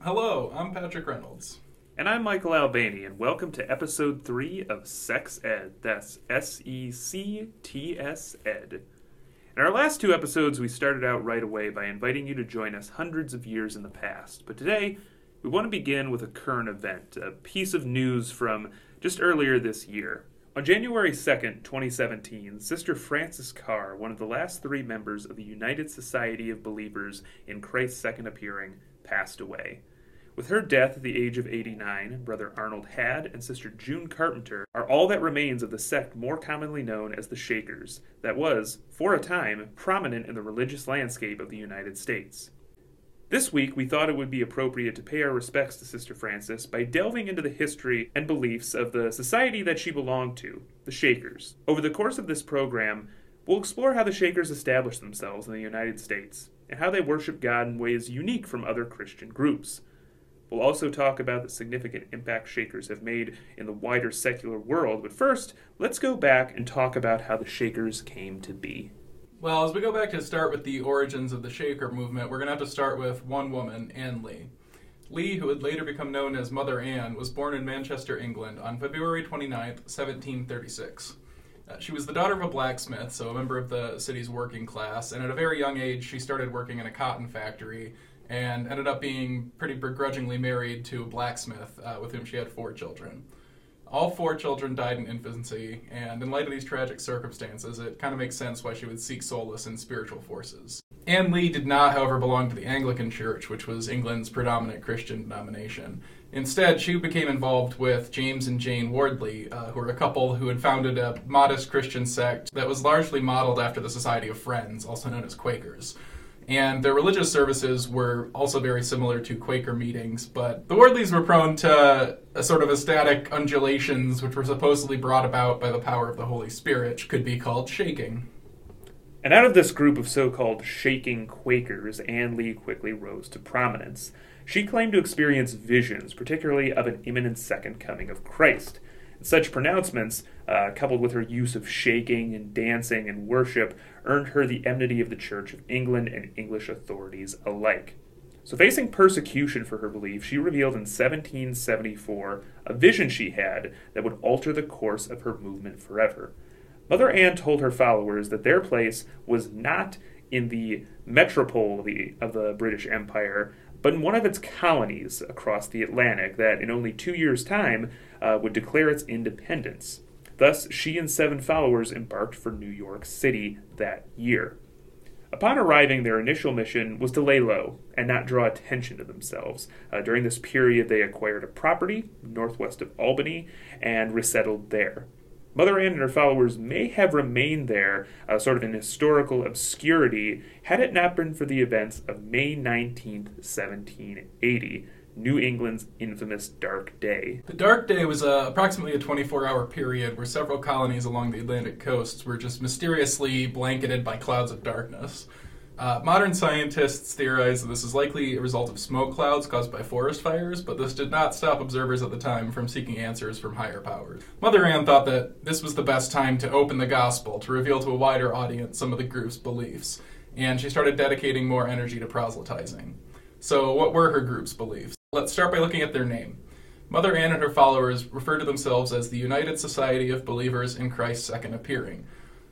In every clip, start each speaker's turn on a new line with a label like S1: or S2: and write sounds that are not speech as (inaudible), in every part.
S1: Hello, I'm Patrick Reynolds.
S2: And I'm Michael Albani, and welcome to episode 3 of Sex Ed. That's S E C T S Ed. In our last two episodes, we started out right away by inviting you to join us hundreds of years in the past. But today, we want to begin with a current event, a piece of news from just earlier this year. On January 2nd, 2017, Sister Frances Carr, one of the last three members of the United Society of Believers in Christ's Second Appearing, passed away. With her death at the age of 89, Brother Arnold Hadd and Sister June Carpenter are all that remains of the sect more commonly known as the Shakers, that was, for a time, prominent in the religious landscape of the United States. This week, we thought it would be appropriate to pay our respects to Sister Frances by delving into the history and beliefs of the society that she belonged to, the Shakers. Over the course of this program, we'll explore how the Shakers established themselves in the United States and how they worship God in ways unique from other Christian groups. We'll also talk about the significant impact Shakers have made in the wider secular world, but first, let's go back and talk about how the Shakers came to be.
S1: Well, as we go back to start with the origins of the Shaker movement, we're going to have to start with one woman, Ann Lee. Lee, who would later become known as Mother Ann, was born in Manchester, England on February 29, 1736. Uh, she was the daughter of a blacksmith, so a member of the city's working class, and at a very young age, she started working in a cotton factory and ended up being pretty begrudgingly married to a blacksmith uh, with whom she had four children. All four children died in infancy, and in light of these tragic circumstances, it kind of makes sense why she would seek solace in spiritual forces. Ann Lee did not, however, belong to the Anglican Church, which was England's predominant Christian denomination. Instead, she became involved with James and Jane Wardley, uh, who were a couple who had founded a modest Christian sect that was largely modeled after the Society of Friends, also known as Quakers. And their religious services were also very similar to Quaker meetings, but the Wardleys were prone to a sort of ecstatic undulations, which were supposedly brought about by the power of the Holy Spirit, which could be called shaking.
S2: And out of this group of so called shaking Quakers, Ann Lee quickly rose to prominence. She claimed to experience visions, particularly of an imminent second coming of Christ. Such pronouncements, uh, coupled with her use of shaking and dancing and worship, earned her the enmity of the Church of England and English authorities alike. So, facing persecution for her belief, she revealed in 1774 a vision she had that would alter the course of her movement forever. Mother Ann told her followers that their place was not in the metropole of the, of the British Empire, but in one of its colonies across the Atlantic that, in only two years' time, uh, would declare its independence. Thus, she and seven followers embarked for New York City that year. Upon arriving, their initial mission was to lay low and not draw attention to themselves. Uh, during this period, they acquired a property northwest of Albany and resettled there. Mother Ann and her followers may have remained there, uh, sort of in historical obscurity, had it not been for the events of May 19, 1780, New England's infamous Dark Day.
S1: The Dark Day was uh, approximately a 24 hour period where several colonies along the Atlantic coasts were just mysteriously blanketed by clouds of darkness. Uh, modern scientists theorize that this is likely a result of smoke clouds caused by forest fires, but this did not stop observers at the time from seeking answers from higher powers. Mother Ann thought that this was the best time to open the gospel, to reveal to a wider audience some of the group's beliefs, and she started dedicating more energy to proselytizing. So, what were her group's beliefs? Let's start by looking at their name. Mother Ann and her followers refer to themselves as the United Society of Believers in Christ's Second Appearing.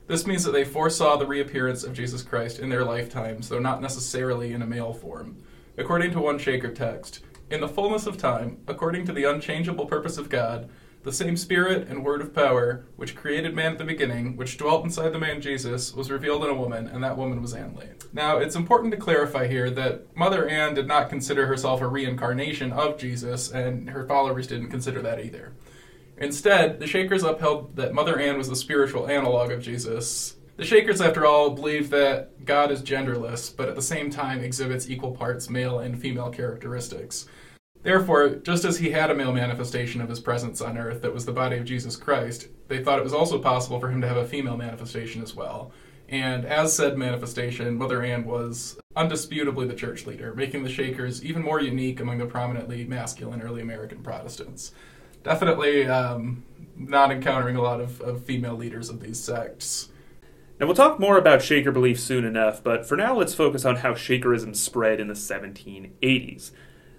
S1: This means that they foresaw the reappearance of Jesus Christ in their lifetimes, though not necessarily in a male form. According to one Shaker text, in the fullness of time, according to the unchangeable purpose of God, the same Spirit and Word of power, which created man at the beginning, which dwelt inside the man Jesus, was revealed in a woman, and that woman was Ann Lee. Now, it's important to clarify here that Mother Ann did not consider herself a reincarnation of Jesus, and her followers didn't consider that either. Instead, the Shakers upheld that Mother Ann was the spiritual analog of Jesus. The Shakers, after all, believe that God is genderless, but at the same time exhibits equal parts male and female characteristics. Therefore, just as he had a male manifestation of his presence on earth that was the body of Jesus Christ, they thought it was also possible for him to have a female manifestation as well. And as said manifestation, Mother Ann was undisputably the church leader, making the Shakers even more unique among the prominently masculine early American Protestants definitely um, not encountering a lot of, of female leaders of these sects.
S2: Now, we'll talk more about Shaker belief soon enough, but for now, let's focus on how Shakerism spread in the 1780s.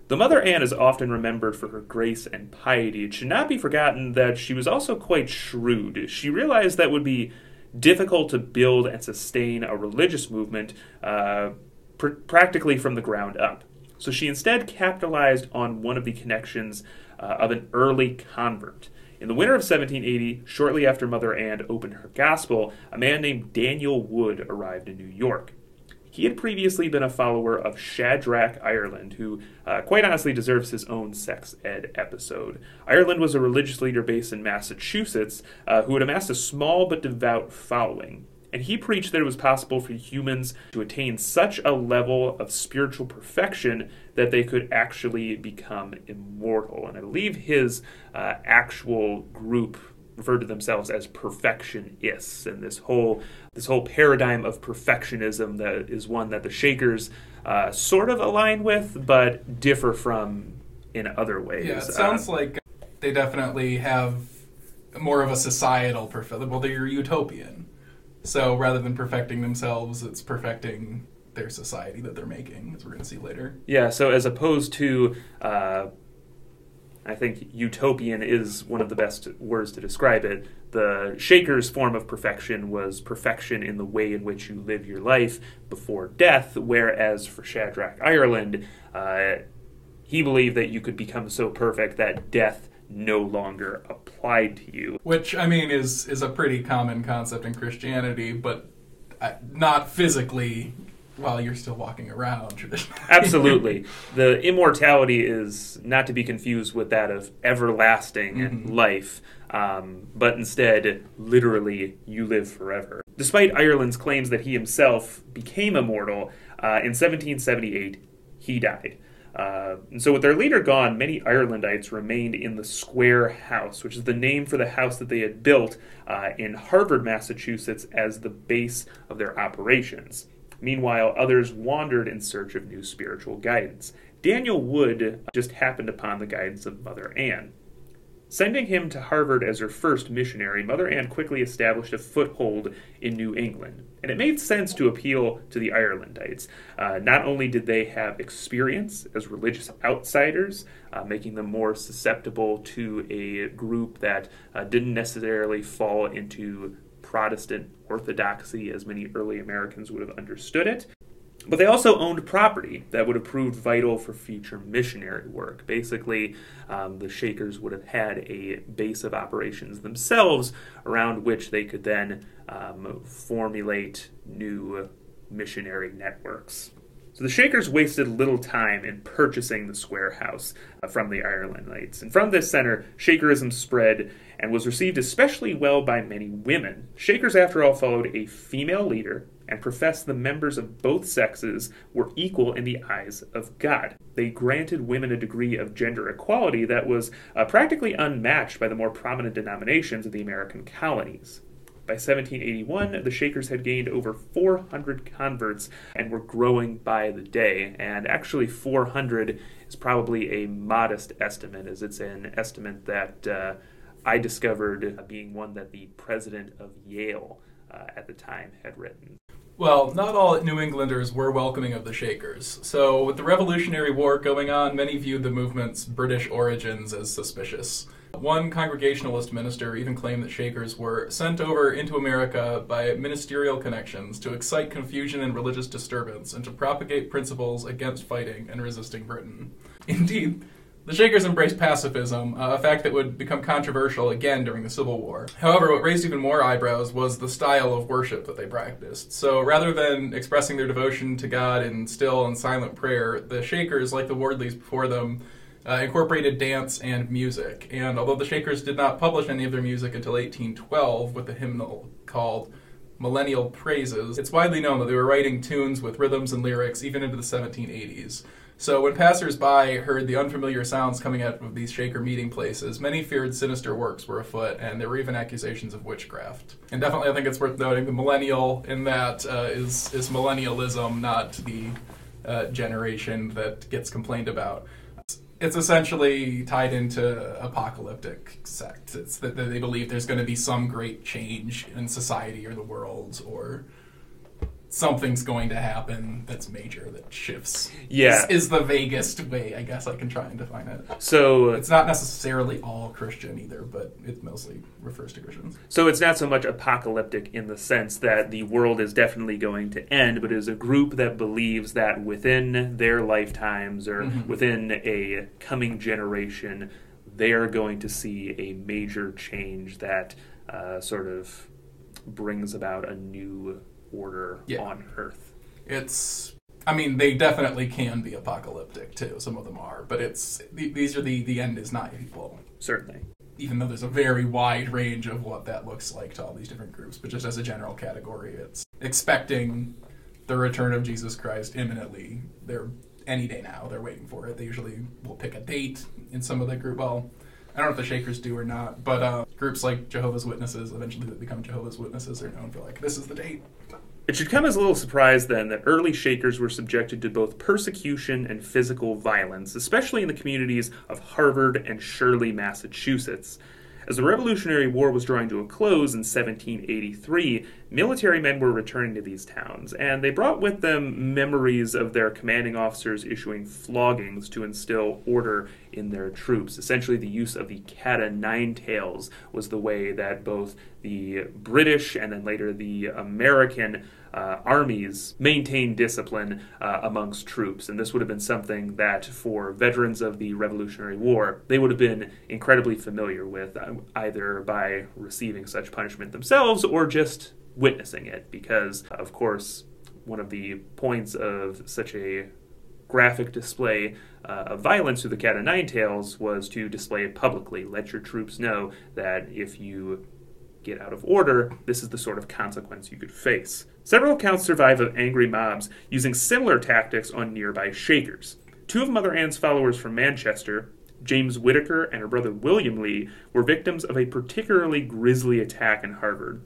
S2: Though Mother Ann is often remembered for her grace and piety, it should not be forgotten that she was also quite shrewd. She realized that would be difficult to build and sustain a religious movement uh, pr- practically from the ground up. So she instead capitalized on one of the connections uh, of an early convert. In the winter of 1780, shortly after Mother Ann opened her gospel, a man named Daniel Wood arrived in New York. He had previously been a follower of Shadrach Ireland, who uh, quite honestly deserves his own sex ed episode. Ireland was a religious leader based in Massachusetts uh, who had amassed a small but devout following. And he preached that it was possible for humans to attain such a level of spiritual perfection that they could actually become immortal. And I believe his uh, actual group referred to themselves as perfectionists, and this whole this whole paradigm of perfectionism that is one that the Shakers uh, sort of align with, but differ from in other ways.
S1: Yeah, it sounds uh, like they definitely have more of a societal perfect. Well, they're utopian, so rather than perfecting themselves, it's perfecting their society that they're making, as we're going to see later.
S2: Yeah, so as opposed to uh, I think utopian is one of the best words to describe it. The Shaker's form of perfection was perfection in the way in which you live your life before death, whereas for Shadrach Ireland, uh, he believed that you could become so perfect that death no longer applied to you.
S1: Which I mean is is a pretty common concept in Christianity, but uh, not physically while you're still walking around traditionally. (laughs)
S2: Absolutely. The immortality is not to be confused with that of everlasting mm-hmm. life, um, but instead, literally, you live forever. Despite Ireland's claims that he himself became immortal, uh, in 1778, he died. Uh, and so, with their leader gone, many Irelandites remained in the Square House, which is the name for the house that they had built uh, in Harvard, Massachusetts, as the base of their operations. Meanwhile, others wandered in search of new spiritual guidance. Daniel Wood just happened upon the guidance of Mother Ann. Sending him to Harvard as her first missionary, Mother Ann quickly established a foothold in New England. And it made sense to appeal to the Irelandites. Uh, not only did they have experience as religious outsiders, uh, making them more susceptible to a group that uh, didn't necessarily fall into Protestant orthodoxy as many early Americans would have understood it. But they also owned property that would have proved vital for future missionary work. Basically, um, the Shakers would have had a base of operations themselves around which they could then um, formulate new missionary networks. So the Shakers wasted little time in purchasing the square house uh, from the Irelandites. And from this center, Shakerism spread and was received especially well by many women. Shakers, after all, followed a female leader and professed the members of both sexes were equal in the eyes of God. They granted women a degree of gender equality that was uh, practically unmatched by the more prominent denominations of the American colonies. By 1781, the Shakers had gained over 400 converts and were growing by the day. And actually, 400 is probably a modest estimate, as it's an estimate that uh, I discovered being one that the president of Yale uh, at the time had written.
S1: Well, not all New Englanders were welcoming of the Shakers. So, with the Revolutionary War going on, many viewed the movement's British origins as suspicious. One Congregationalist minister even claimed that Shakers were sent over into America by ministerial connections to excite confusion and religious disturbance and to propagate principles against fighting and resisting Britain. Indeed, the Shakers embraced pacifism, a fact that would become controversial again during the Civil War. However, what raised even more eyebrows was the style of worship that they practiced. So rather than expressing their devotion to God in still and silent prayer, the Shakers, like the Wardleys before them, uh, incorporated dance and music. And although the Shakers did not publish any of their music until 1812 with a hymnal called Millennial Praises, it's widely known that they were writing tunes with rhythms and lyrics even into the 1780s. So when passersby heard the unfamiliar sounds coming out of these Shaker meeting places, many feared sinister works were afoot, and there were even accusations of witchcraft. And definitely, I think it's worth noting the millennial in that uh, is is millennialism, not the uh, generation that gets complained about it's essentially tied into apocalyptic sects. It's that they believe there's going to be some great change in society or the world or something's going to happen that's major that shifts.
S2: Yeah.
S1: is, is the vaguest way I guess I can try and define it.
S2: So
S1: It's not necessarily all Christian either, but it mostly refers to Christians.
S2: So it's not so much apocalyptic in the sense that the world is definitely going to end, but is a group that believes that within their lifetimes or
S1: Mhm.
S2: within a coming generation, they are going to see a major change that uh, sort of brings about a new order
S1: Yeah.
S2: on Earth.
S1: It's I mean they definitely can be apocalyptic too. Some of them are, but it's these are the the end is not evil.
S2: Certainly.
S1: even though there's a very wide range of what that looks like to all these different groups, but just as a general category, it's expecting the return of Jesus Christ imminently. They're any day now. They're waiting for it. They usually will pick a date in some of the group. Well, I don't know if the Shakers do or not, but uh, groups like Jehovah's Witnesses, eventually that become Jehovah's Witnesses, are known for like this is the date.
S2: It should come as a little surprise then that early Shakers were subjected to both persecution and physical violence, especially in the communities of Harvard and Shirley, Massachusetts. As the Revolutionary War was drawing to a close in 1783, military men were returning to these towns, and they brought with them memories of their commanding officers issuing floggings to instill order in their troops. Essentially, the use of the cat o' nine tails was the way that both the British and then later the American uh, armies maintain discipline uh, amongst troops. And this would have been something that, for veterans of the Revolutionary War, they would have been incredibly familiar with, uh, either by receiving such punishment themselves or just witnessing it. Because, of course, one of the points of such a graphic display uh, of violence through the cat o' nine tails was to display it publicly. Let your troops know that if you get out of order, this is the sort of consequence you could face. Several accounts survive of angry mobs using similar tactics on nearby Shakers. Two of Mother Ann's followers from Manchester, James Whittaker and her brother William Lee, were victims of a particularly grisly attack in Harvard.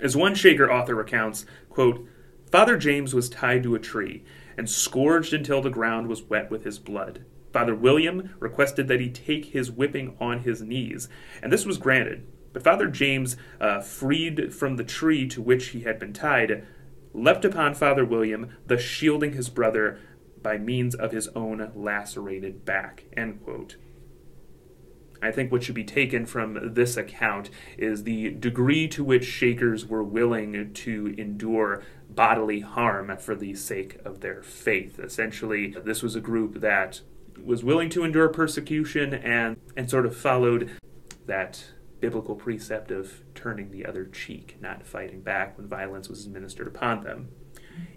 S2: As one Shaker author recounts, quote, Father James was tied to a tree and scourged until the ground was wet with his blood. Father William requested that he take his whipping on his knees, and this was granted. But Father James, uh, freed from the tree to which he had been tied, leapt upon Father William, thus shielding his brother by means of his own lacerated back. I think what should be taken from this account is the degree to which Shakers were willing to endure bodily harm for the sake of their faith. Essentially, this was a group that was willing to endure persecution and, and sort of followed that biblical precept of turning the other cheek, not fighting back when violence was administered upon them.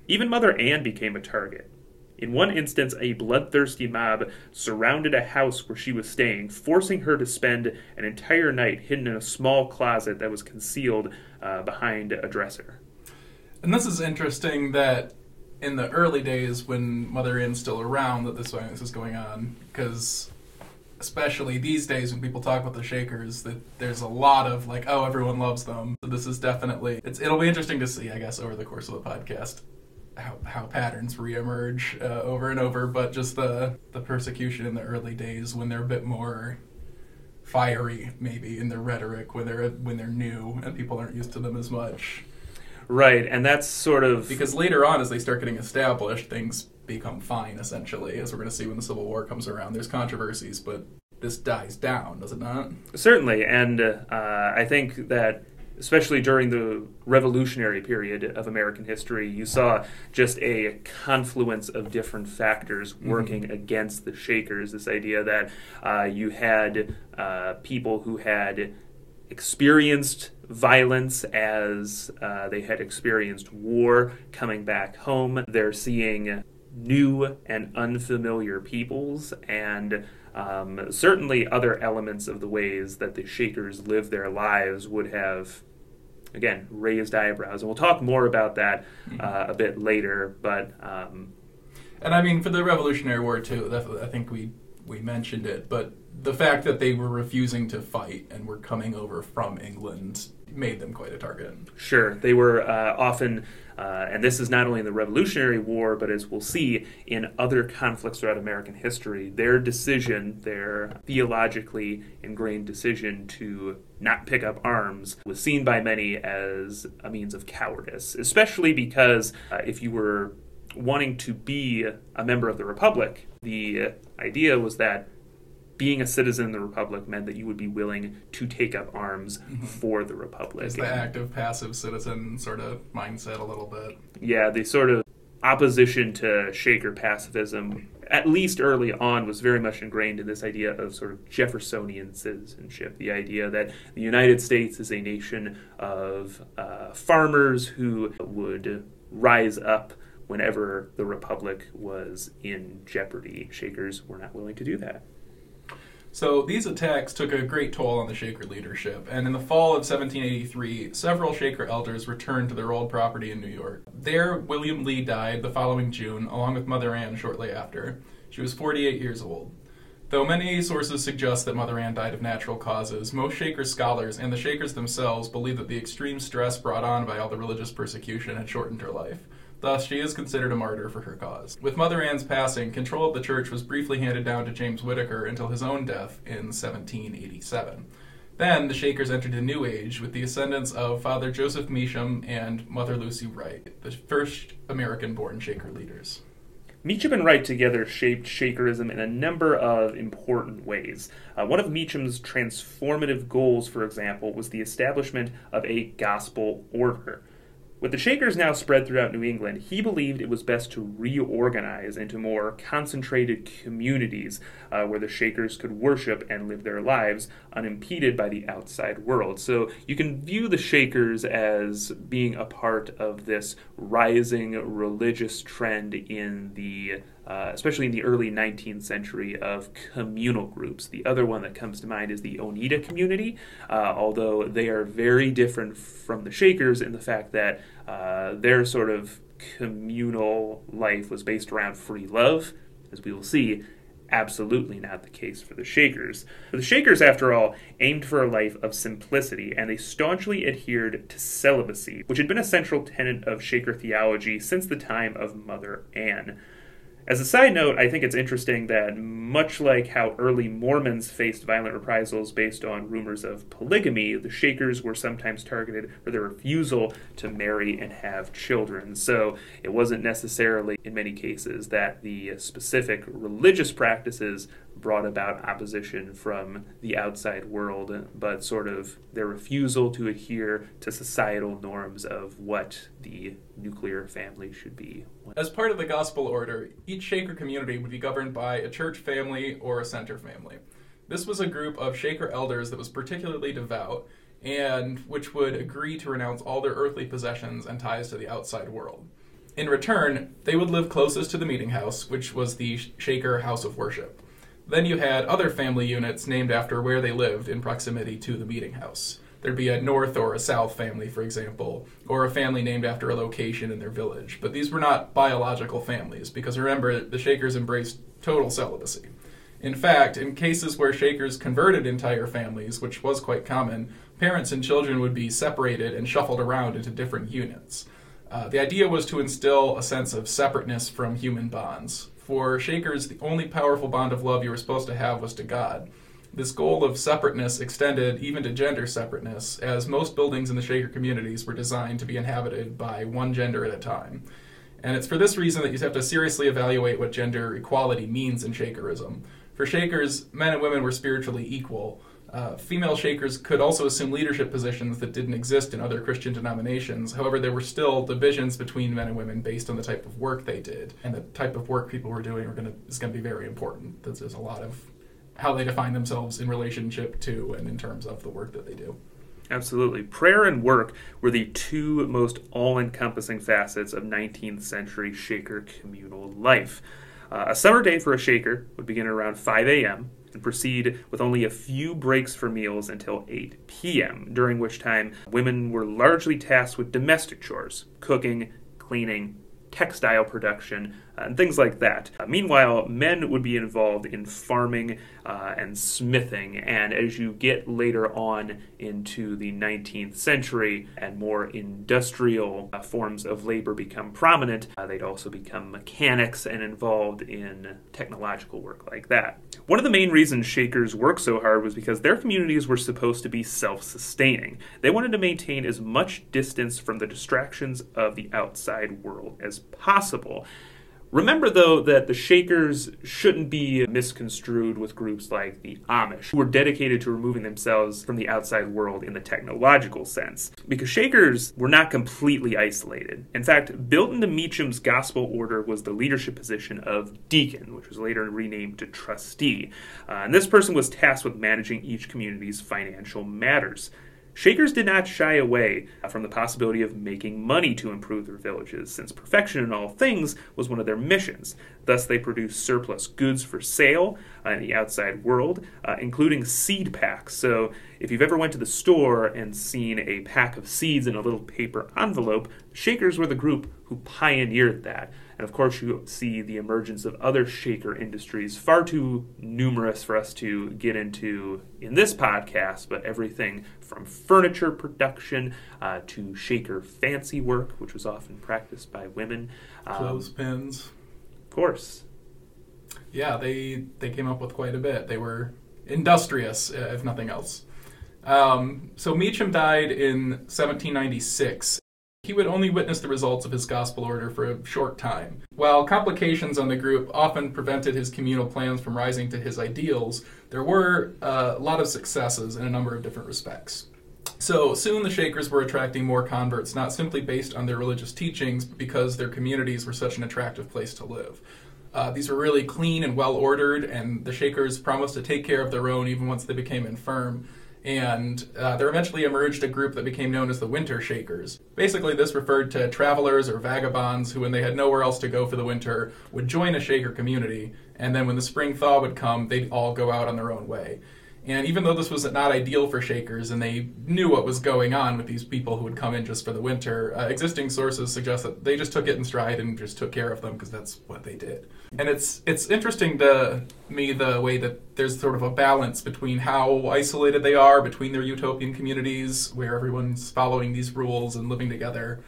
S2: Even Mother Ann became a target. In one instance, a bloodthirsty mob surrounded a house where she was staying, forcing her to spend an entire night hidden in a small closet that was concealed uh, behind a dresser.
S1: And this is interesting that in the early days when Mother Ann's still around, that this violence is going on because especially these days when people talk about the Shakers, that there's a lot of like, oh, everyone loves them. So this is definitely it's it'll be interesting to see, I guess, over the course of the podcast. How, how patterns reemerge uh, over and over, but just the the persecution in the early days when they're a bit more fiery, maybe in their rhetoric when they're when they're new and people aren't used to them as much.
S2: Right, and that's sort of
S1: Because later on, as they start getting established, things become fine, essentially, as we're going to see when the Civil War comes around. There's controversies, but this dies down, does it not?
S2: Certainly, and uh, I think that especially during the revolutionary period of American history, you saw just a confluence of different factors working against the Shakers. This idea that uh, you had uh, people who had experienced violence as uh, they had experienced war coming back home. They're seeing new and unfamiliar peoples and um, certainly other elements of the ways that the Shakers live their lives would have, again, raised eyebrows. And we'll talk more about that uh, a bit later, but. Um,
S1: And I mean, for the Revolutionary War too, I think we we mentioned it, but the fact that they were refusing to fight and were coming over from England made them quite a target.
S2: Sure, they were uh, often, uh, and this is not only in the Revolutionary War, but as we'll see in other conflicts throughout American history, their decision, their theologically ingrained decision to not pick up arms, was seen by many as a means of cowardice, especially because uh, if you were wanting to be a member of the Republic, the idea was that being a citizen of the republic meant that you would be willing to take up arms mm-hmm. for the republic.
S1: It's the active passive citizen sort of mindset a little bit.
S2: Yeah, the sort of opposition to Shaker pacifism, at least early on, was very much ingrained in this idea of sort of Jeffersonian citizenship. The idea that the United States is a nation of uh, farmers who would rise up whenever the republic was in jeopardy. Shakers were not willing to do that.
S1: So these attacks took a great toll on the Shaker leadership, and in the fall of 1783, several Shaker elders returned to their old property in New York. There, William Lee died the following June, along with Mother Ann shortly after. She was 48 years old. Though many sources suggest that Mother Ann died of natural causes, most Shaker scholars and the Shakers themselves believe that the extreme stress brought on by all the religious persecution had shortened her life. Thus, she is considered a martyr for her cause. With Mother Ann's passing, control of the church was briefly handed down to James Whittaker until his own death in 1787. Then the Shakers entered a new age with the ascendance of Father Joseph Meacham and Mother Lucy Wright, the first American born Shaker leaders.
S2: Meacham and Wright together shaped Shakerism in a number of important ways. Uh, one of Meacham's transformative goals, for example, was the establishment of a gospel order. With the Shakers now spread throughout New England, he believed it was best to reorganize into more concentrated communities uh, where the Shakers could worship and live their lives unimpeded by the outside world. So you can view the Shakers as being a part of this rising religious trend in the uh, especially in the early 19th century, of communal groups. The other one that comes to mind is the Oneida community, uh, although they are very different from the Shakers in the fact that uh, their sort of communal life was based around free love, as we will see. Absolutely not the case for the Shakers. The Shakers, after all, aimed for a life of simplicity, and they staunchly adhered to celibacy, which had been a central tenet of Shaker theology since the time of Mother Ann. As a side note, I think it's interesting that much like how early Mormons faced violent reprisals based on rumors of polygamy, the Shakers were sometimes targeted for their refusal to marry and have children. So it wasn't necessarily, in many cases, that the specific religious practices brought about opposition from the outside world, but sort of their refusal to adhere to societal norms of what the nuclear family should be.
S1: As part of the gospel order, each Shaker community would be governed by a church family or a center family. This was a group of Shaker elders that was particularly devout and which would agree to renounce all their earthly possessions and ties to the outside world. In return, they would live closest to the meeting house, which was the Shaker house of worship. Then you had other family units named after where they lived in proximity to the meeting house. There'd be a North or a South family, for example, or a family named after a location in their village. But these were not biological families, because remember, the Shakers embraced total celibacy. In fact, in cases where Shakers converted entire families, which was quite common, parents and children would be separated and shuffled around into different units. Uh, the idea was to instill a sense of separateness from human bonds. For Shakers, the only powerful bond of love you were supposed to have was to God. This goal of separateness extended even to gender separateness, as most buildings in the Shaker communities were designed to be inhabited by one gender at a time. And it's for this reason that you have to seriously evaluate what gender equality means in Shakerism. For Shakers, men and women were spiritually equal, uh, female Shakers could also assume leadership positions that didn't exist in other Christian denominations. However, there were still divisions between men and women based on the type of work they did, and the type of work people were doing gonna, is going to be very important. There's a lot of how they define themselves in relationship to and in terms of the work that they do.
S2: Absolutely. Prayer and work were the two most all encompassing facets of 19th century Shaker communal life. Uh, a summer day for a Shaker would begin around 5 a.m and proceed with only a few breaks for meals until 8 p.m., during which time women were largely tasked with domestic chores cooking, cleaning, textile production, and things like that. Uh, meanwhile, men would be involved in farming uh, and smithing, and as you get later on into the 19th century and more industrial uh, forms of labor become prominent, uh, they'd also become mechanics and involved in technological work like that. One of the main reasons Shakers worked so hard was because their communities were supposed to be self sustaining. They wanted to maintain as much distance from the distractions of the outside world as possible. Remember, though, that the Shakers shouldn't be misconstrued with groups like the Amish, who were dedicated to removing themselves from the outside world in the technological sense. Because Shakers were not completely isolated. In fact, built into Meacham's gospel order was the leadership position of deacon, which was later renamed to trustee. Uh, and this person was tasked with managing each community's financial matters. Shakers did not shy away from the possibility of making money to improve their villages, since perfection in all things was one of their missions. Thus, they produced surplus goods for sale uh, in the outside world, uh, including seed packs. So, if you've ever went to the store and seen a pack of seeds in a little paper envelope, Shakers were the group who pioneered that. And of course, you see the emergence of other shaker industries, far too numerous for us to get into in this podcast, but everything from furniture production uh, to shaker fancy work, which was often practiced by women.
S1: Um, Clothespins.
S2: Of course.
S1: Yeah, they, they came up with quite a bit. They were industrious, uh, if nothing else. Um, so Meacham died in 1796 he would only witness the results of his gospel order for a short time. While complications on the group often prevented his communal plans from rising to his ideals, there were uh, a lot of successes in a number of different respects. So soon the Shakers were attracting more converts, not simply based on their religious teachings, but because their communities were such an attractive place to live. Uh, these were really clean and well ordered, and the Shakers promised to take care of their own even once they became infirm and uh, there eventually emerged a group that became known as the Winter Shakers. Basically, this referred to travelers or vagabonds who, when they had nowhere else to go for the winter, would join a Shaker community, and then when the spring thaw would come, they'd all go out on their own way. And even though this was not ideal for Shakers, and they knew what was going on with these people who would come in just for the winter, uh, existing sources suggest that they just took it in stride and just took care of them because that's what they did. And it's it's interesting to me the way that there's sort of a balance between how isolated they are between their utopian communities, where everyone's following these rules and living together,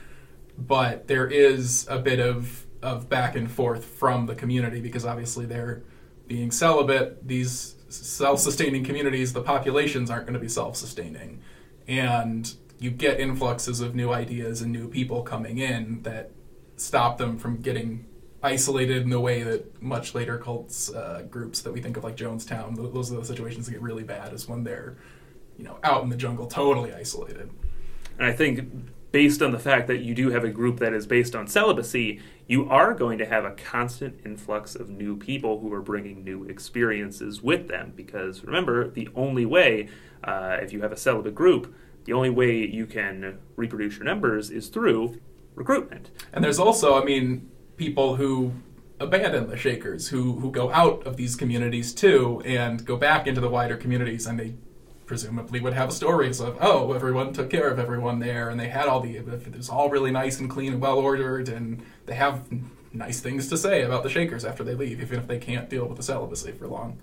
S1: but there is a bit of of back and forth from the community because obviously they're being celibate. These self-sustaining communities, the populations aren't going to be self-sustaining, and you get influxes of new ideas and new people coming in that stop them from getting isolated in the way that much later cults uh, groups that we think of like Jonestown, those are the situations that get really bad is when they're, you know, out in the jungle, totally isolated.
S2: And I think based on the fact that you do have a group that is based on celibacy, you are going to have a constant influx of new people who are bringing new experiences with them. Because remember, the only way, uh, if you have a celibate group, the only way you can reproduce your numbers is through recruitment.
S1: And there's also, I mean, people who abandon the Shakers, who who go out of these communities too and go back into the wider communities, and they presumably would have stories of oh everyone took care of everyone there and they had all the it was all really nice and clean and well ordered and they have nice things to say about the shakers after they leave even if they can't deal with the celibacy for long.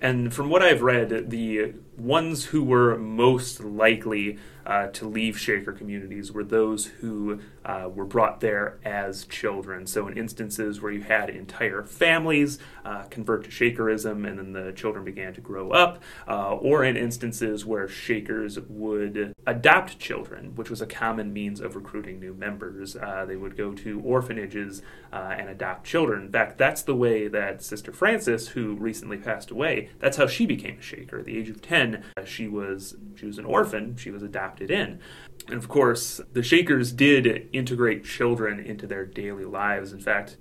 S2: And from what I've read, the ones who were most likely uh, to leave Shaker communities were those who uh, were brought there as children. So, in instances where you had entire families uh, convert to Shakerism and then the children began to grow up, uh, or in instances where Shakers would adopt children, which was a common means of recruiting new members. Uh, they would go to orphanages uh, and adopt children. In fact, that's the way that Sister Frances, who recently passed away, that's how she became a Shaker. At the age of 10, she was she was an orphan. She was adopted in. And of course, the Shakers did integrate children into their daily lives. In fact,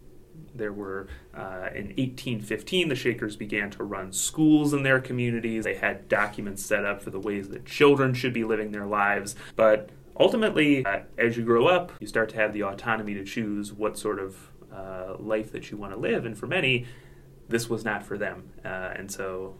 S2: there were uh, in 1815 the Shakers began to run schools in their communities. They had documents set up for the ways that children should be living their lives. But ultimately, uh, as you grow up, you start to have the autonomy to choose what sort of uh, life that you want to live. And for many, this was not for them. Uh, and so.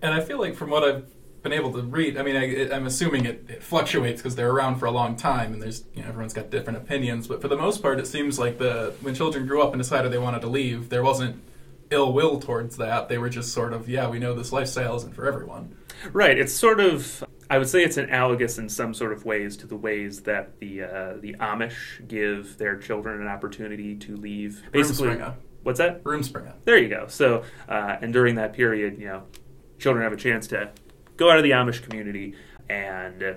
S1: And I feel like from what I've been able to read, I mean, I, I'm assuming it, it fluctuates because they're around for a long time, and there's you know everyone's got different opinions. But for the most part, it seems like the when children grew up and decided they wanted to leave, there wasn't ill will towards that. They were just sort of, yeah, we know this lifestyle isn't for everyone.
S2: Right. It's sort of. I would say it's analogous in some sort of ways to the ways that the uh, the Amish give their children an opportunity to leave. Basically, what's that?
S1: Rumspringa.
S2: There you go. So, uh, and during that period, you know, children have a chance to go out of the Amish community and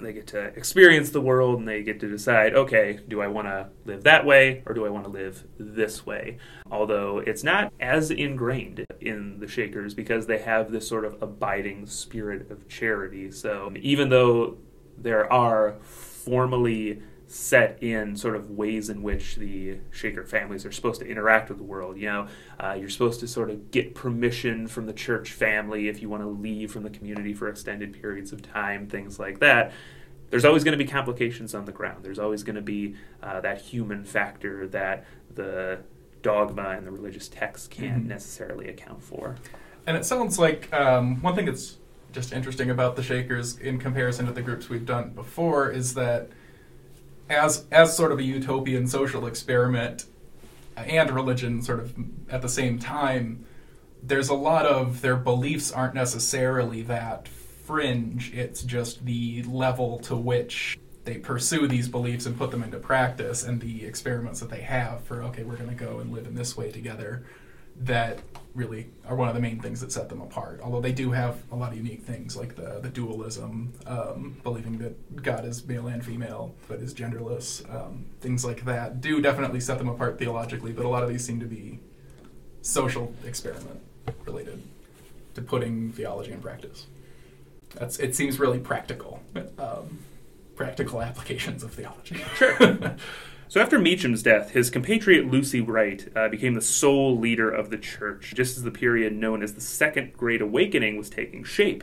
S2: they get to experience the world and they get to decide, okay, do I want to live that way or do I want to live this way? Although it's not as ingrained in the Shakers because they have this sort of abiding spirit of charity. So even though there are formally set in sort of ways in which the Shaker families are supposed to interact with the world. You know, uh, you're supposed to sort of get permission from the church family if you want to leave from the community for extended periods of time, things like that. There's always going to be complications on the ground. There's always going to be uh, that human factor that the dogma and the religious text can't
S1: Mhm.
S2: necessarily account for.
S1: And it sounds like um, one thing that's just interesting about the Shakers in comparison to the groups we've done before is that as as sort of a utopian social experiment and religion sort of at the same time, there's a lot of their beliefs aren't necessarily that fringe. It's just the level to which they pursue these beliefs and put them into practice and the experiments that they have for okay, we're going to go and live in this way together that really are one of the main things that set them apart. Although they do have a lot of unique things like the the dualism, um, believing that God is male and female but is genderless, um, things like that do definitely set them apart theologically. But a lot of these seem to be social experiment related to putting theology in practice. That's it seems really practical, um, practical applications of theology.
S2: Sure. (laughs) So after Meacham's death, his compatriot Lucy Wright uh, became the sole leader of the church, just as the period known as the Second Great Awakening was taking shape.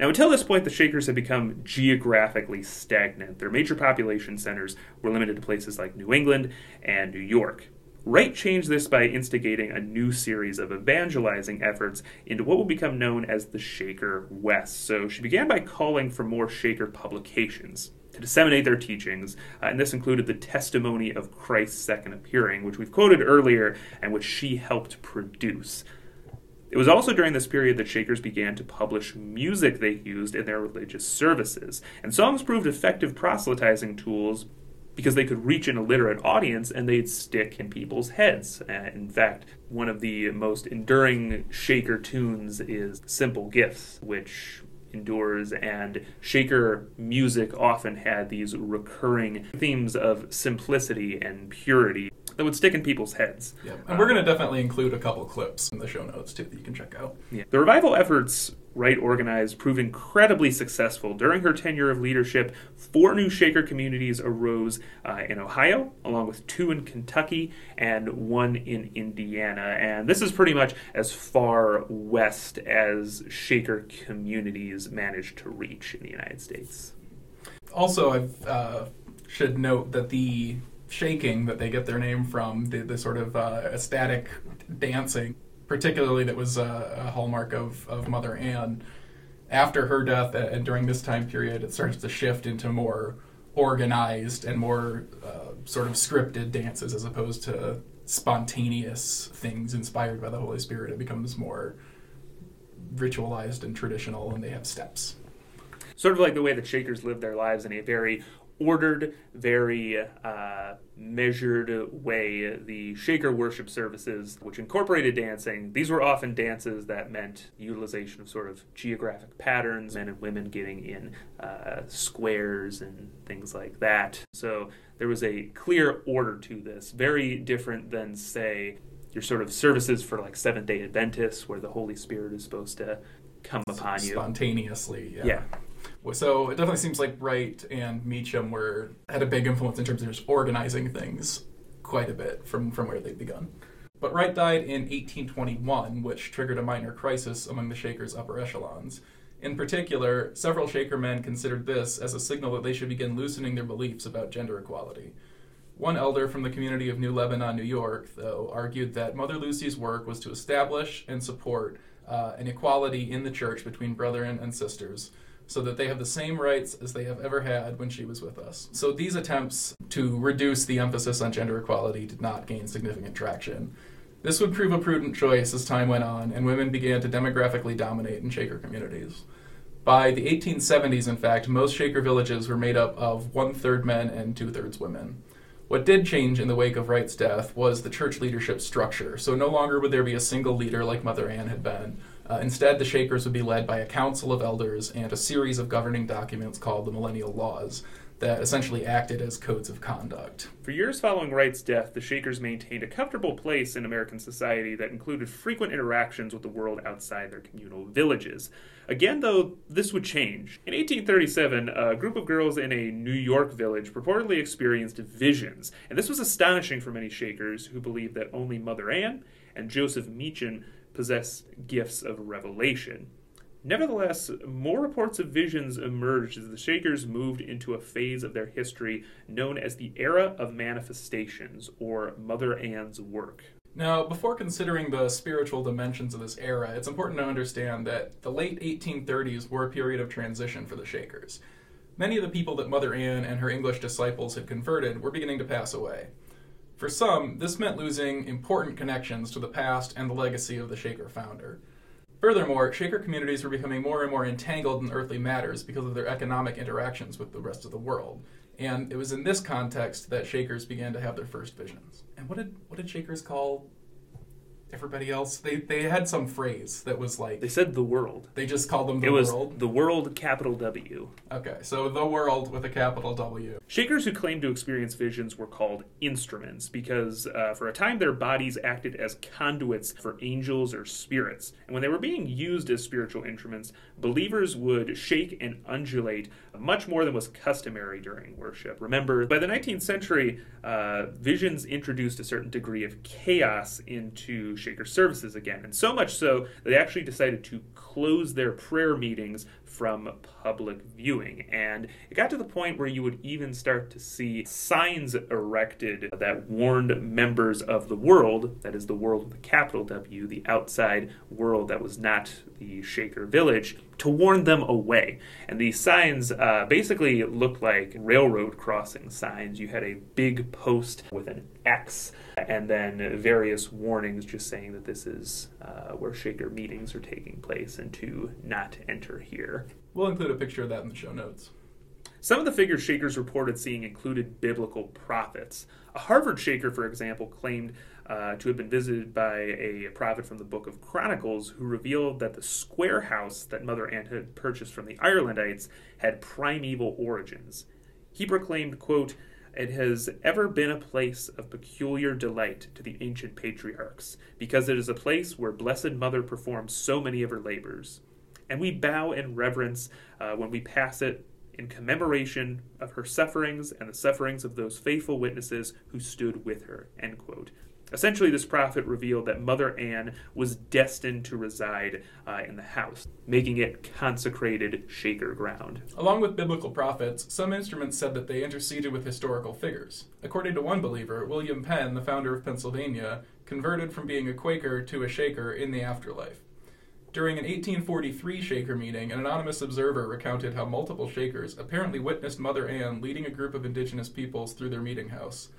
S2: Now, until this point, the Shakers had become geographically stagnant. Their major population centers were limited to places like New England and New York. Wright changed this by instigating a new series of evangelizing efforts into what would become known as the Shaker West. So she began by calling for more Shaker publications to disseminate their teachings, uh, and this included the testimony of Christ's second appearing, which we've quoted earlier and which she helped produce. It was also during this period that Shakers began to publish music they used in their religious services, and songs proved effective proselytizing tools because they could reach an illiterate audience and they'd stick in people's heads. Uh, in fact, one of the most enduring Shaker tunes is Simple Gifts, which endures, and Shaker music often had these recurring themes of simplicity and purity that would stick in people's heads.
S1: Yep. And we're going to definitely include a couple clips in the show notes too that you can check out.
S2: Yeah. The revival efforts Wright organized proved incredibly successful. During her tenure of leadership, four new Shaker communities arose uh, in Ohio, along with two in Kentucky and one in Indiana. And this is pretty much as far west as Shaker communities managed to reach in the United States.
S1: Also, I uh, should note that the shaking that they get their name from, the, the sort of uh, ecstatic dancing, particularly that was uh, a hallmark of, of Mother Ann. After her death and during this time period, it starts to shift into more organized and more uh, sort of scripted dances as opposed to spontaneous things inspired by the Holy Spirit. It becomes more ritualized and traditional, and they have steps.
S2: Sort of like the way that Shakers live their lives in a very ordered, very uh, measured way. The Shaker worship services, which incorporated dancing, these were often dances that meant utilization of sort of geographic patterns, men and women getting in uh, squares and things like that. So there was a clear order to this, very different than, say, your sort of services for like Seventh day Adventists, where the Holy Spirit is supposed to come upon you.
S1: Spontaneously, yeah.
S2: Yeah.
S1: So it definitely seems like Wright and Meacham were had a big influence in terms of just organizing things quite a bit from, from where they'd begun. But Wright died in 1821, which triggered a minor crisis among the Shakers' upper echelons. In particular, several Shaker men considered this as a signal that they should begin loosening their beliefs about gender equality. One elder from the community of New Lebanon, New York, though, argued that Mother Lucy's work was to establish and support uh, an equality in the church between brethren and sisters, so that they have the same rights as they have ever had when she was with us. So these attempts to reduce the emphasis on gender equality did not gain significant traction. This would prove a prudent choice as time went on, and women began to demographically dominate in Shaker communities. By the 1870s, in fact, most Shaker villages were made up of one third men and two thirds women. What did change in the wake of Wright's death was the church leadership structure. So no longer would there be a single leader like Mother Ann had been. Uh, instead, the Shakers would be led by a council of elders and a series of governing documents called the Millennial Laws that essentially acted as codes of conduct.
S2: For years following Wright's death, the Shakers maintained a comfortable place in American society that included frequent interactions with the world outside their communal villages. Again, though, this would change. In 1837, a group of girls in a New York village purportedly experienced visions, and this was astonishing for many Shakers who believed that only Mother Ann and Joseph Meacham possessed gifts of revelation. Nevertheless, more reports of visions emerged as the Shakers moved into a phase of their history known as the Era of Manifestations, or Mother Ann's work.
S1: Now, before considering the spiritual dimensions of this era, it's important to understand that the late 1830s were a period of transition for the Shakers. Many of the people that Mother Ann and her English disciples had converted were beginning to pass away. For some, this meant losing important connections to the past and the legacy of the Shaker founder. Furthermore, Shaker communities were becoming more and more entangled in earthly matters because of their economic interactions with the rest of the world. And it was in this context that Shakers began to have their first visions. And what did what did Shakers call everybody else? They they had some phrase that was like
S2: They said the world.
S1: they just called them the
S2: it was
S1: world.
S2: the world, capital W.
S1: Okay, so the world with a capital W.
S2: Shakers who claimed to experience visions were called instruments because, uh, for a time, their bodies acted as conduits for angels or spirits. And when they were being used as spiritual instruments, believers would shake and undulate much more than was customary during worship. Remember, by the 19th century, uh, visions introduced a certain degree of chaos into Shaker services again, and so much so that they actually decided to close their prayer meetings from public viewing. And it got to the point where you would even start to see signs erected that warned members of the world, that is the world with a capital W, the outside world that was not the Shaker village, to warn them away. And these signs uh, basically looked like railroad crossing signs. You had a big post with an X and then various warnings just saying that this is uh, where Shaker meetings are taking place and to not enter here.
S1: We'll include a picture of that in the show notes.
S2: Some of the figures Shakers reported seeing included biblical prophets. A Harvard Shaker, for example, claimed uh, to have been visited by a prophet from the Book of Chronicles who revealed that the square house that Mother Ann had purchased from the Irelandites had primeval origins. He proclaimed, quote, it has ever been a place of peculiar delight to the ancient patriarchs, because it is a place where Blessed Mother performed so many of her labors. And we bow in reverence uh, when we pass it in commemoration of her sufferings and the sufferings of those faithful witnesses who stood with her. End quote. Essentially, this prophet revealed that Mother Ann was destined to reside uh, in the house, making it consecrated Shaker ground.
S1: Along with biblical prophets, some instruments said that they interceded with historical figures. According to one believer, William Penn, the founder of Pennsylvania, converted from being a Quaker to a Shaker in the afterlife. During an 1843 Shaker meeting, an anonymous observer recounted how multiple Shakers apparently witnessed Mother Ann leading a group of indigenous peoples through their meeting house.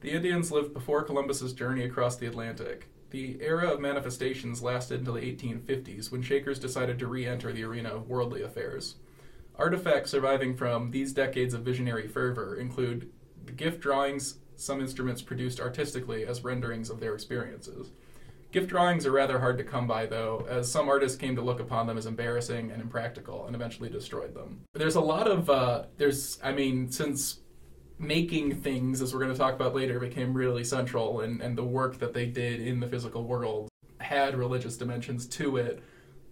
S1: The Indians lived before Columbus's journey across the Atlantic. The era of manifestations lasted until the 1850s, when Shakers decided to re enter the arena of worldly affairs. Artifacts surviving from these decades of visionary fervor include the gift drawings some instruments produced artistically as renderings of their experiences. Gift drawings are rather hard to come by, though, as some artists came to look upon them as embarrassing and impractical and eventually destroyed them. There's a lot of, uh, there's, I mean, since making things, as we're going to talk about later, became really central, and, and the work that they did in the physical world had religious dimensions to it.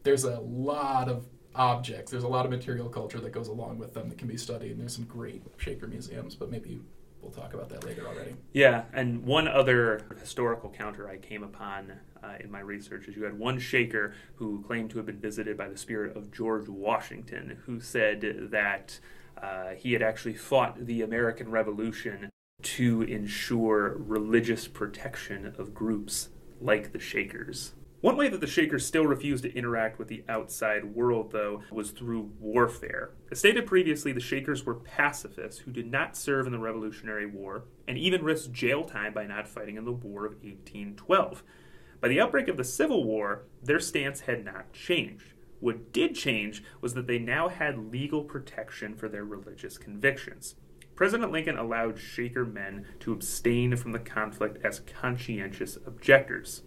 S1: There's a lot of objects, there's a lot of material culture that goes along with them that can be studied, and there's some great Shaker museums, but maybe we'll talk about that later already.
S2: Yeah, and one other historical counter I came upon uh, in my research is you had one Shaker who claimed to have been visited by the spirit of George Washington, who said that uh, he had actually fought the American Revolution to ensure religious protection of groups like the Shakers. One way that the Shakers still refused to interact with the outside world, though, was through warfare. As stated previously, the Shakers were pacifists who did not serve in the Revolutionary War and even risked jail time by not fighting in the War of 1812. By the outbreak of the Civil War, their stance had not changed. What did change was that they now had legal protection for their religious convictions. President Lincoln allowed Shaker men to abstain from the conflict as conscientious objectors.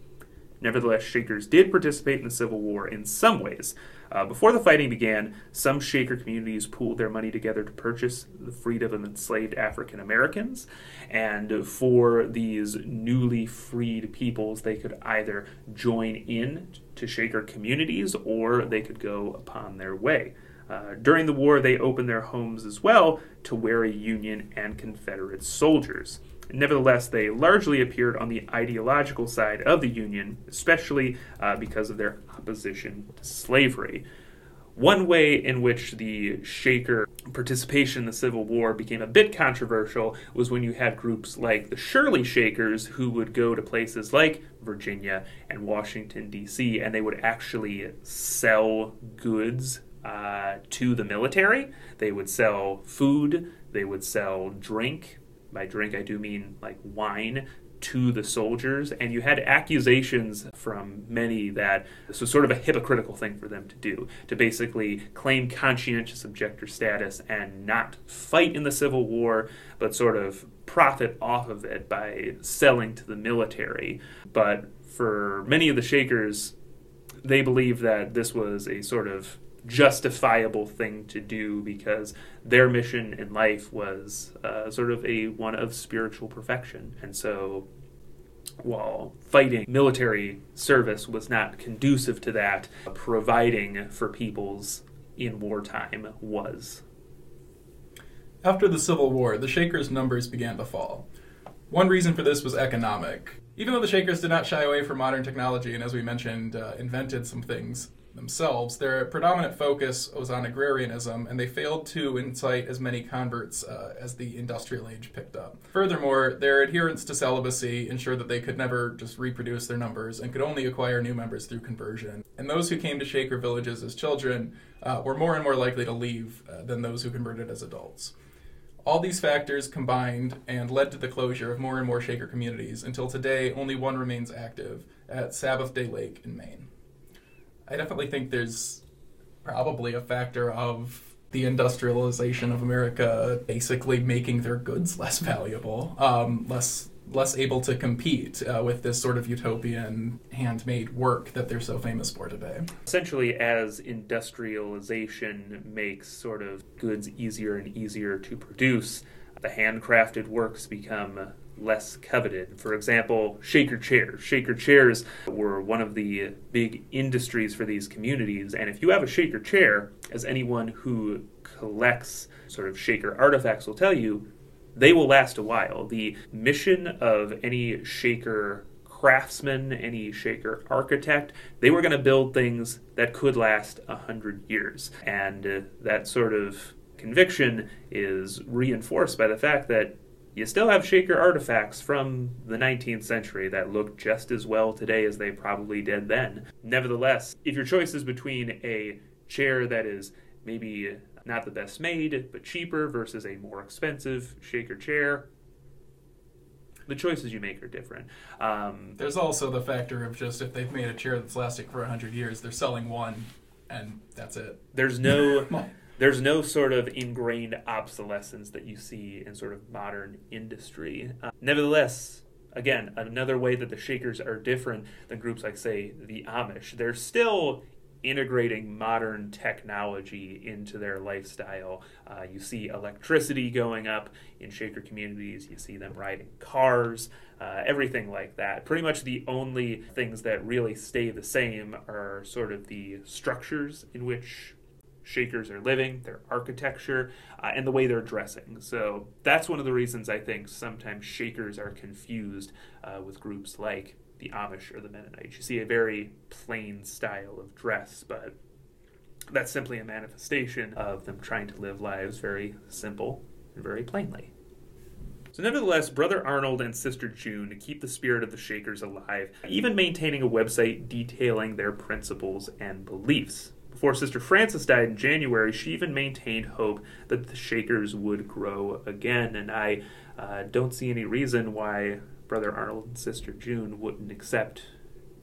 S2: Nevertheless, Shakers did participate in the Civil War in some ways. Uh, before the fighting began, some Shaker communities pooled their money together to purchase the freedom of enslaved African Americans. And for these newly freed peoples, they could either join in to Shaker communities or they could go upon their way. Uh, during the war, they opened their homes as well to wary Union and Confederate soldiers. Nevertheless, they largely appeared on the ideological side of the Union, especially uh, because of their opposition to slavery. One way in which the Shaker participation in the Civil War became a bit controversial was when you had groups like the Shirley Shakers who would go to places like Virginia and Washington, D.C., and they would actually sell goods uh, to the military. They would sell food, they would sell drink, by drink, I do mean like wine to the soldiers, and you had accusations from many that this was sort of a hypocritical thing for them to do to basically claim conscientious objector status and not fight in the Civil War, but sort of profit off of it by selling to the military. But for many of the Shakers, they believe that this was a sort of justifiable thing to do because their mission in life was uh, sort of a one of spiritual perfection. And so while fighting military service was not conducive to that, providing for peoples in wartime was.
S1: After the Civil War, the Shakers' numbers began to fall. One reason for this was economic. Even though the Shakers did not shy away from modern technology and, as we mentioned, uh, invented some things, themselves, their predominant focus was on agrarianism, and they failed to incite as many converts uh, as the industrial age picked up. Furthermore, their adherence to celibacy ensured that they could never just reproduce their numbers and could only acquire new members through conversion. And those who came to Shaker villages as children uh, were more and more likely to leave uh, than those who converted as adults. All these factors combined and led to the closure of more and more Shaker communities until today only one remains active at Sabbathday Lake in Maine. I definitely think there's probably a factor of the industrialization of America basically making their goods less valuable, um, less less able to compete uh, with this sort of utopian handmade work that they're so famous for today.
S2: Essentially, as industrialization makes sort of goods easier and easier to produce, the handcrafted works become less coveted. For example, shaker chairs. Shaker chairs were one of the big industries for these communities, and if you have a shaker chair, as anyone who collects sort of shaker artifacts will tell you, they will last a while. The mission of any shaker craftsman, any shaker architect, they were going to build things that could last a hundred years. And uh, that sort of conviction is reinforced by the fact that you still have shaker artifacts from the 19th century that look just as well today as they probably did then. Nevertheless, if your choice is between a chair that is maybe not the best made, but cheaper versus a more expensive shaker chair, the choices you make are different. Um,
S1: There's also the factor of just if they've made a chair that's lasting for 100 years, they're selling one and that's it.
S2: There's no (laughs) there's no sort of ingrained obsolescence that you see in sort of modern industry. Uh, nevertheless, again, another way that the Shakers are different than groups like, say, the Amish, they're still integrating modern technology into their lifestyle. Uh, you see electricity going up in Shaker communities, you see them riding cars, uh, everything like that. Pretty much the only things that really stay the same are sort of the structures in which Shakers are living, their architecture, uh, and the way they're dressing. So that's one of the reasons I think sometimes Shakers are confused uh, with groups like the Amish or the Mennonites. You see a very plain style of dress, but that's simply a manifestation of them trying to live lives very simple and very plainly. So, nevertheless, Brother Arnold and Sister June keep the spirit of the Shakers alive, even maintaining a website detailing their principles and beliefs. Before Sister Frances died in January, she even maintained hope that the Shakers would grow again, and I uh, don't see any reason why Brother Arnold and Sister June wouldn't accept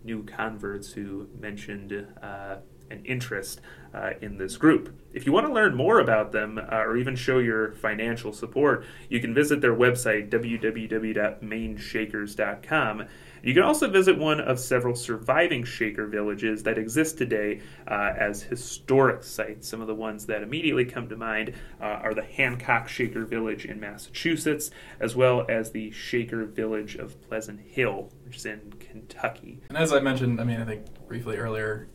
S2: new converts who mentioned uh, an interest uh, in this group. If you want to learn more about them uh, or even show your financial support, you can visit their website, www.maineshakers.com. You can also visit one of several surviving Shaker villages that exist today uh, as historic sites. Some of the ones that immediately come to mind uh, are the Hancock Shaker Village in Massachusetts, as well as the Shaker Village of Pleasant Hill, which is in Kentucky.
S1: And as I mentioned, I mean, I think briefly earlier,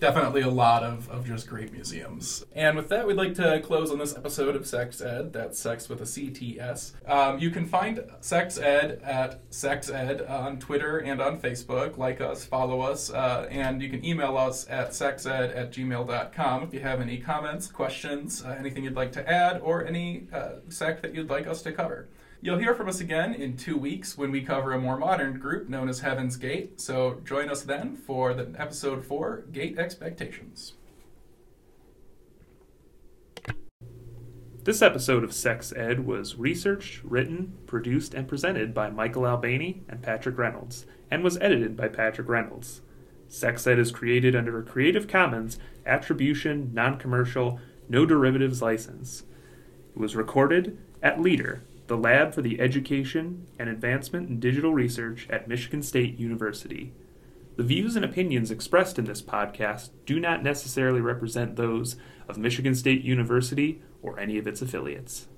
S1: definitely a lot of, of just great museums. And with that, we'd like to close on this episode of Sects Ed. That's Sects with a CTS. Um, you can find Sects Ed at Sects Ed on Twitter and on Facebook. Like us, follow us, uh, and you can email us at sexed at gmail.com if you have any comments, questions, uh, anything you'd like to add, or any uh, that you'd like us to cover. You'll hear from us again in two weeks when we cover a more modern group known as Heaven's Gate. So join us then for the episode four, Gate Expectations.
S2: This episode of Sects Ed was researched, written, produced, and presented by Michael Albany and Patrick Reynolds, and was edited by Patrick Reynolds. Sects Ed is created under a Creative Commons Attribution, Non Commercial, No Derivatives license. It was recorded at LEADR, the Lab for the Education and Advancement in Digital Research at Michigan State University. The views and opinions expressed in this podcast do not necessarily represent those of Michigan State University or any of its affiliates.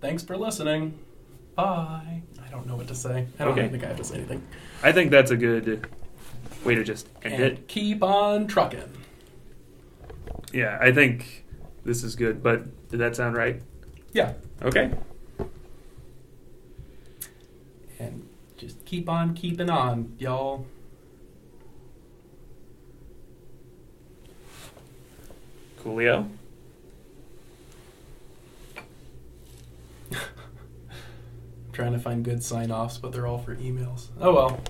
S1: Thanks for listening. Bye. I don't know what to say. I don't
S2: Okay.
S1: think I have to say anything.
S2: I think that's a good way to just end
S1: And
S2: it.
S1: keep on trucking.
S2: Yeah, I think this is good, but did that sound right?
S1: Yeah.
S2: Okay.
S1: And just keep on keeping on, y'all.
S2: Coolio. (laughs)
S1: trying to find good sign offs, but they're all for emails. Oh well.